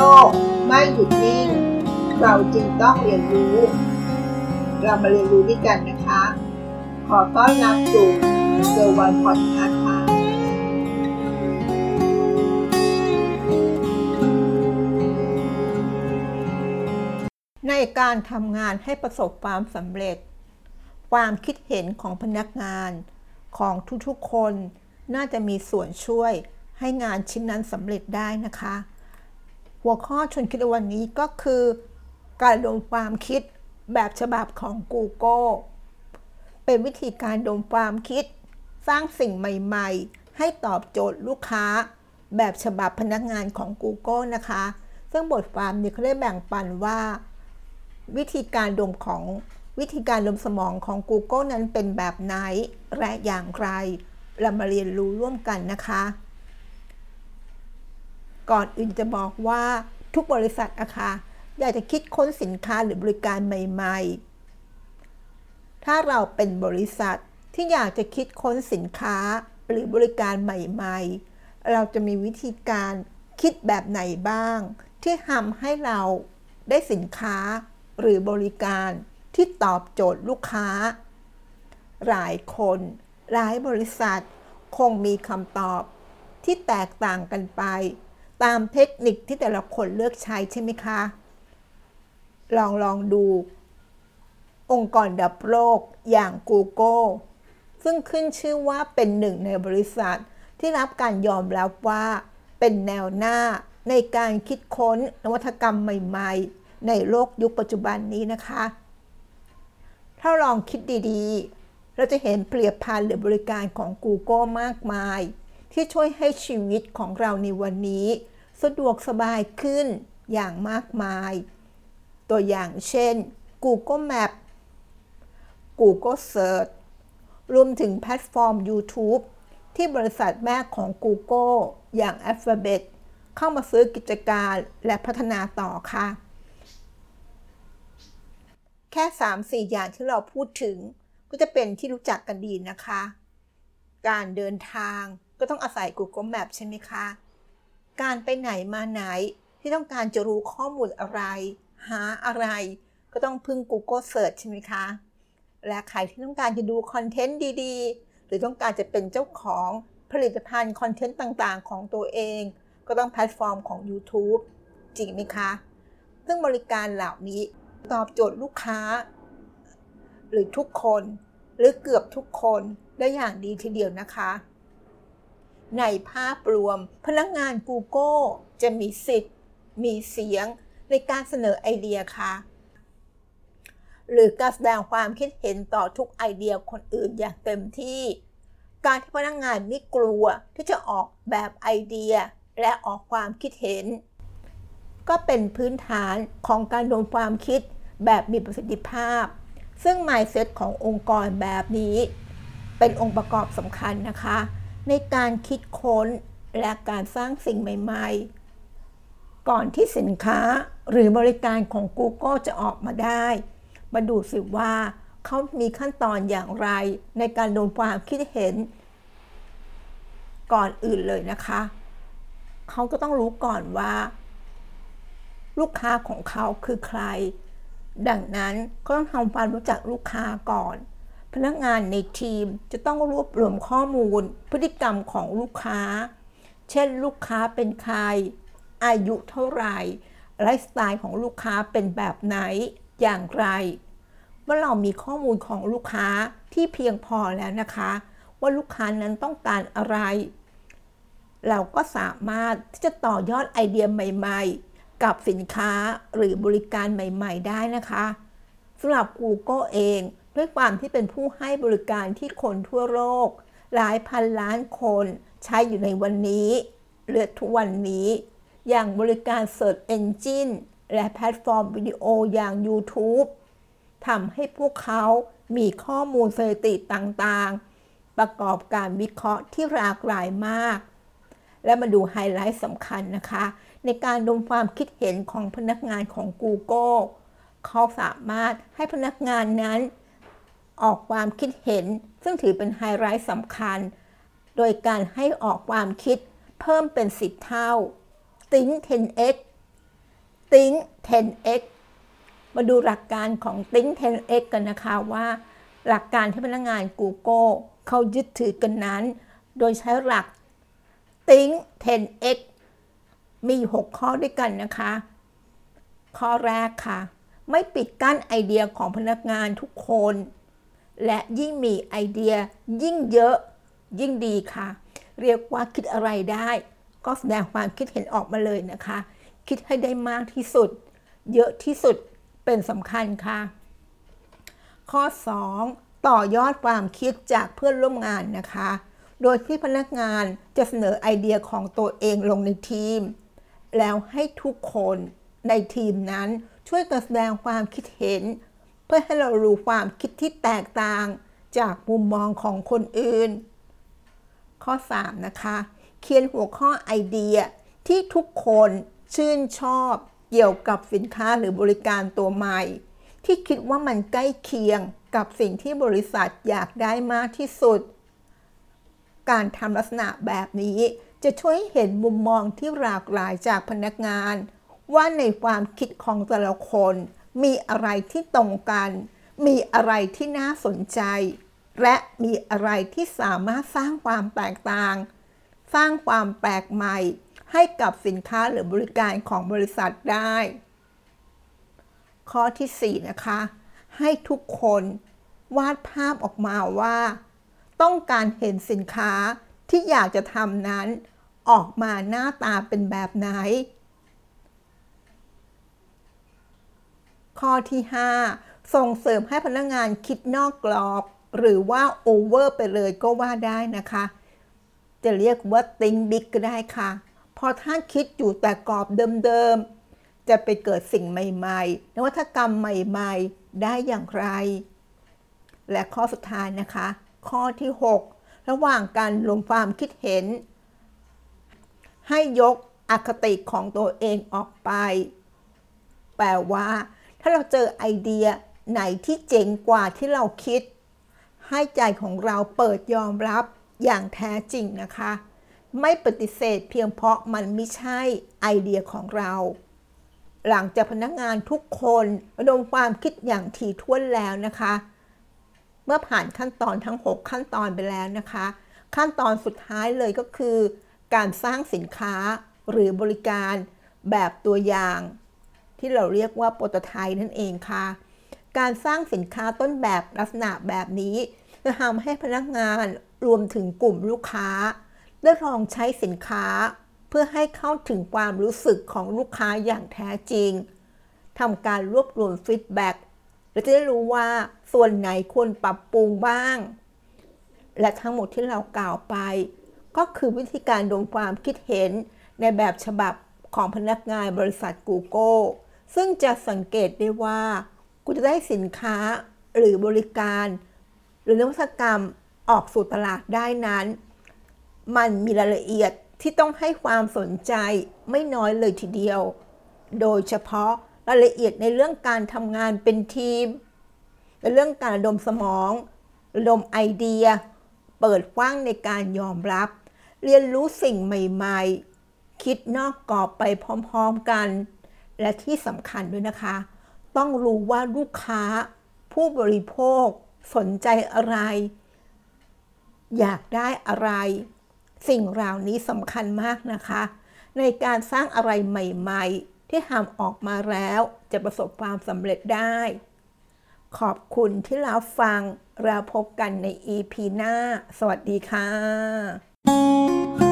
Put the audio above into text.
ลกไม่หยุดนิ่ง เราจึงต้องเรียนรู้ เรามาเรียนรู้ด้วยกันนะคะ ขอต้อนรับสู่เซอร์วันพอดคาส์ค่ะในการทำงานให้ประสบความสำเร็จ ความคิดเห็นของพนักงานของทุกๆคนน่าจะมีส่วนช่วยให้งานชิ้นนั้นสำเร็จได้นะคะ หัวข้อชนคิดวันนี้ก็คือการดมความคิดแบบฉบับของ Google เป็นวิธีการดมความคิด สร้างสิ่งใหม่ๆ ให้ตอบโจทย์ลูกค้า แบบฉบับพนักงานของ Google นะคะ ซึ่งบทความนี้เขาได้แบ่งปันว่า วิธีการดมของวิธีการดมสมองของ Google นั้นเป็นแบบไหนและอย่างไร เรามาเรียนรู้ร่วมกันนะคะ ก่อนอื่นจะบอกว่าทุกบริษัทอะคะอยากจะคิดค้นสินค้าหรือบริการใหม่ ๆ ถ้าเราเป็นบริษัทที่อยากจะคิดค้นสินค้าหรือบริการใหม่ ๆ เราจะมีวิธีการคิดแบบไหนบ้าง ที่ทำให้เราได้สินค้าหรือบริการที่ตอบโจทย์ลูกค้า หลายคนหลายบริษัทคงมีคำตอบที่แตกต่างกันไป ตามเทคนิคที่แต่ละคนเลือกใช้ใช่ไหมคะ ลองลองดู องค์กรดับโลกอย่าง Google ซึ่งขึ้นชื่อว่าเป็นหนึ่งในบริษัท ที่รับการยอมรับว่าเป็นแนวหน้าในการคิดค้นนวัตกรรมใหม่ ๆ ในโลกยุคปัจจุบันนี้นะคะ ถ้าลองคิดดีๆ เราจะเห็นเปรียบพันหรือบริการของ Google มากมาย ที่ช่วยให้ชีวิตของเราในวันนี้ สะดวกสบายขึ้นอย่างมากมาย ตัวอย่างเช่น Google Map Google Search รวมถึงแพลตฟอร์ม YouTube ที่บริษัทแม่ของ Google อย่าง Alphabet เข้ามาซื้อกิจการและพัฒนาต่อค่ะ แค่ 3-4 อย่างที่เราพูดถึง ก็จะเป็นที่รู้จักกันดีนะคะ การเดินทางก็ต้องอาศัย Google Map ใช่ไหมคะ การไปไหนมาไหน ที่ต้องการจะรู้ข้อมูลอะไร หาอะไร ก็ต้องพึ่ง Google Search ใช่ไหมคะ และใครที่ต้องการจะดูคอนเทนต์ดีๆ หรือต้องการจะเป็นเจ้าของผลิตภัณฑ์คอนเทนต์ต่างๆ ของตัวเอง ก็ต้องแพลตฟอร์มของ YouTube จริงไหมคะ ซึ่งบริการเหล่านี้ตอบโจทย์ลูกค้า หรือทุกคน หรือเกือบทุกคนได้อย่างดีทีเดียวนะคะ ในภาพรวม พนักงาน Google จะมีสิทธิ์ มีเสียงในการเสนอไอเดียค่ะ หรือการแสดงความคิดเห็นต่อทุกไอเดียคนอื่นอย่างเต็มที่ การที่พนักงานไม่กลัวที่จะออกแบบไอเดียและออกความคิดเห็น ก็เป็นพื้นฐานของการดมความคิดแบบมีประสิทธิภาพ ซึ่ง mindset ขององค์กรแบบนี้ เป็นองค์ประกอบสำคัญนะคะ ในการคิดค้นและการสร้างสิ่งใหม่ ๆ ก่อนที่สินค้าหรือบริการของ Google จะออกมาได้ มาดูสิว่าเขามีขั้นตอนอย่างไรในการโดนความคิดเห็น ก่อนอื่นเลยนะคะ เขาก็ต้องรู้ก่อนว่า ลูกค้าของเขาคือใคร ดังนั้นก็ต้องทำความรู้จักลูกค้าก่อน พนักงานในทีมจะต้องรวบรวมข้อมูล พฤติกรรมของลูกค้า เช่น ลูกค้าเป็นใคร อายุเท่าไหร่ ไลฟ์สไตล์ของลูกค้าเป็นแบบไหน อย่างไร เมื่อเรามีข้อมูลของลูกค้าที่เพียงพอแล้วนะคะ ว่าลูกค้านั้นต้องการอะไร เราก็สามารถที่จะต่อยอดไอเดียใหม่ๆ กับสินค้าหรือบริการใหม่ ๆ ได้นะคะสำหรับ Google เอง ด้วยความที่เป็นผู้ให้บริการที่คนทั่วโลก หลายพันล้านคนใช้อยู่ในวันนี้เลือทุกวันนี้ อย่างบริการ Search Engine และแพลตฟอร์มวิดีโออย่าง YouTube ทำให้พวกเขามีข้อมูลสถิติต่างๆ ประกอบการวิเคราะห์ที่หลากหลายมาก และมาดูไฮไลท์สำคัญนะคะ ในการดมความคิดเห็นของพนักงานของ Google เขาสามารถให้พนักงานนั้น ออกความคิดเห็น ซึ่งถือเป็นไฮไลท์สำคัญ โดยการให้ออกความคิดเพิ่มเป็น 10 เท่า Think 10x Think 10x มาดูหลักการของ Think 10x กันนะคะว่า หลักการที่พนักงาน Google เขายึดถือกันนั้น โดยใช้หลัก Think 10x มี 6 ข้อด้วยกันนะคะ ข้อแรกค่ะ ไม่ปิดกั้นไอเดียของพนักงานทุกคน และยิ่งมีไอเดียยิ่งเยอะยิ่งดีค่ะ เรียกว่าคิดอะไรได้ ก็แสดงความคิดเห็นออกมาเลยนะคะ คิดให้ได้มากที่สุด เยอะที่สุดเป็นสำคัญค่ะ ข้อ 2 ต่อยอดความคิดจากเพื่อนร่วมงานนะคะ โดยที่พนักงานจะเสนอไอเดียของตัวเองลงในทีม แล้วให้ทุกคนในทีมนั้นช่วยกันแสดงความคิดเห็น พื่อให้เรารู้ความคิดที่แตกต่างจากมุมมองของคนอื่น ข้อ 3 นะคะ เขียนหัวข้อไอเดียที่ทุกคนชื่นชอบเกี่ยวกับสินค้าหรือบริการตัวใหม่ ที่คิดว่ามันใกล้เคียงกับสิ่งที่บริษัทอยากได้มากที่สุด การทำลักษณะแบบนี้จะช่วยเห็นมุมมองที่หลากหลายจากพนักงาน ว่าในความคิดของแต่ละคน มีอะไรที่ตรงกัน มีอะไรที่น่าสนใจ และมีอะไรที่สามารถสร้างความแตกต่าง สร้างความแปลกใหม่ ให้กับสินค้าหรือบริการของบริษัทได้ ข้อที่ 4 นะคะ ให้ทุกคนวาดภาพออกมาว่า ต้องการเห็นสินค้าที่อยากจะทำนั้น ออกมาหน้าตาเป็นแบบไหน ข้อที่ 5 ส่งเสริมให้พนักงานคิดนอกกรอบ หรือว่าโอเวอร์ไปเลยก็ว่าได้นะคะ จะเรียกว่าติงบิ๊กก็ได้ค่ะพอท่านคิดอยู่แต่กรอบเดิมๆ จะไปเกิดสิ่งใหม่ๆ นวัตกรรมใหม่ๆ ได้อย่างไร และข้อสุดท้ายนะคะ ข้อที่ 6 ระหว่างการลงความคิดเห็น ให้ยกอคติของตัวเองออกไป แปลว่า ถ้าเราเจอไอเดียไหนที่เจ๋งกว่าที่เราคิด ให้ใจของเราเปิดยอมรับอย่างแท้จริงนะคะ ไม่ปฏิเสธเพียงเพราะมันไม่ใช่ไอเดียของเรา หลังจากพนักงานทุกคนระดมความคิดอย่างถี่ถ้วนแล้วนะคะ เมื่อผ่านขั้นตอนทั้ง 6 ขั้นตอนไปแล้วนะคะ ขั้นตอนสุดท้ายเลยก็คือ การสร้างสินค้าหรือบริการแบบตัวอย่าง ที่เราเรียกว่า prototype นั่นเองค่ะ การสร้างสินค้าต้นแบบลักษณะแบบนี้ จะทำให้พนักงานรวมถึงกลุ่มลูกค้าได้ลองใช้สินค้าเพื่อให้เข้าถึงความรู้สึกของลูกค้าอย่างแท้จริงทำการรวบรวม feedback และจะได้รู้ว่าส่วนไหนควรปรับปรุงบ้าง และทั้งหมดที่เรากล่าวไป ก็คือวิธีการดมความคิดเห็นในแบบฉบับของพนักงานบริษัท Google ซึ่งจะสังเกตได้ว่า คุณจะได้สินค้าหรือบริการ หรือนวัตกรรมออกสู่ตลาดได้นั้น มันมีรายละเอียดที่ต้องให้ความสนใจไม่น้อยเลยทีเดียว โดยเฉพาะรายละเอียดในเรื่องการทำงานเป็นทีม ในเรื่องการระดมสมองระดมไอเดีย เปิดกว้างในการยอมรับ เรียนรู้สิ่งใหม่ ๆ คิดนอกกรอบไปพร้อม ๆ กัน และที่สำคัญด้วยนะคะ ต้องรู้ว่าลูกค้าผู้บริโภคสนใจอะไร อยากได้อะไร สิ่งเหล่านี้สำคัญมากนะคะ ในการสร้างอะไรใหม่ๆ ที่ทำออกมาแล้วจะประสบความสำเร็จได้ ขอบคุณที่รับฟังเราพบกันใน EP หน้า สวัสดีค่ะ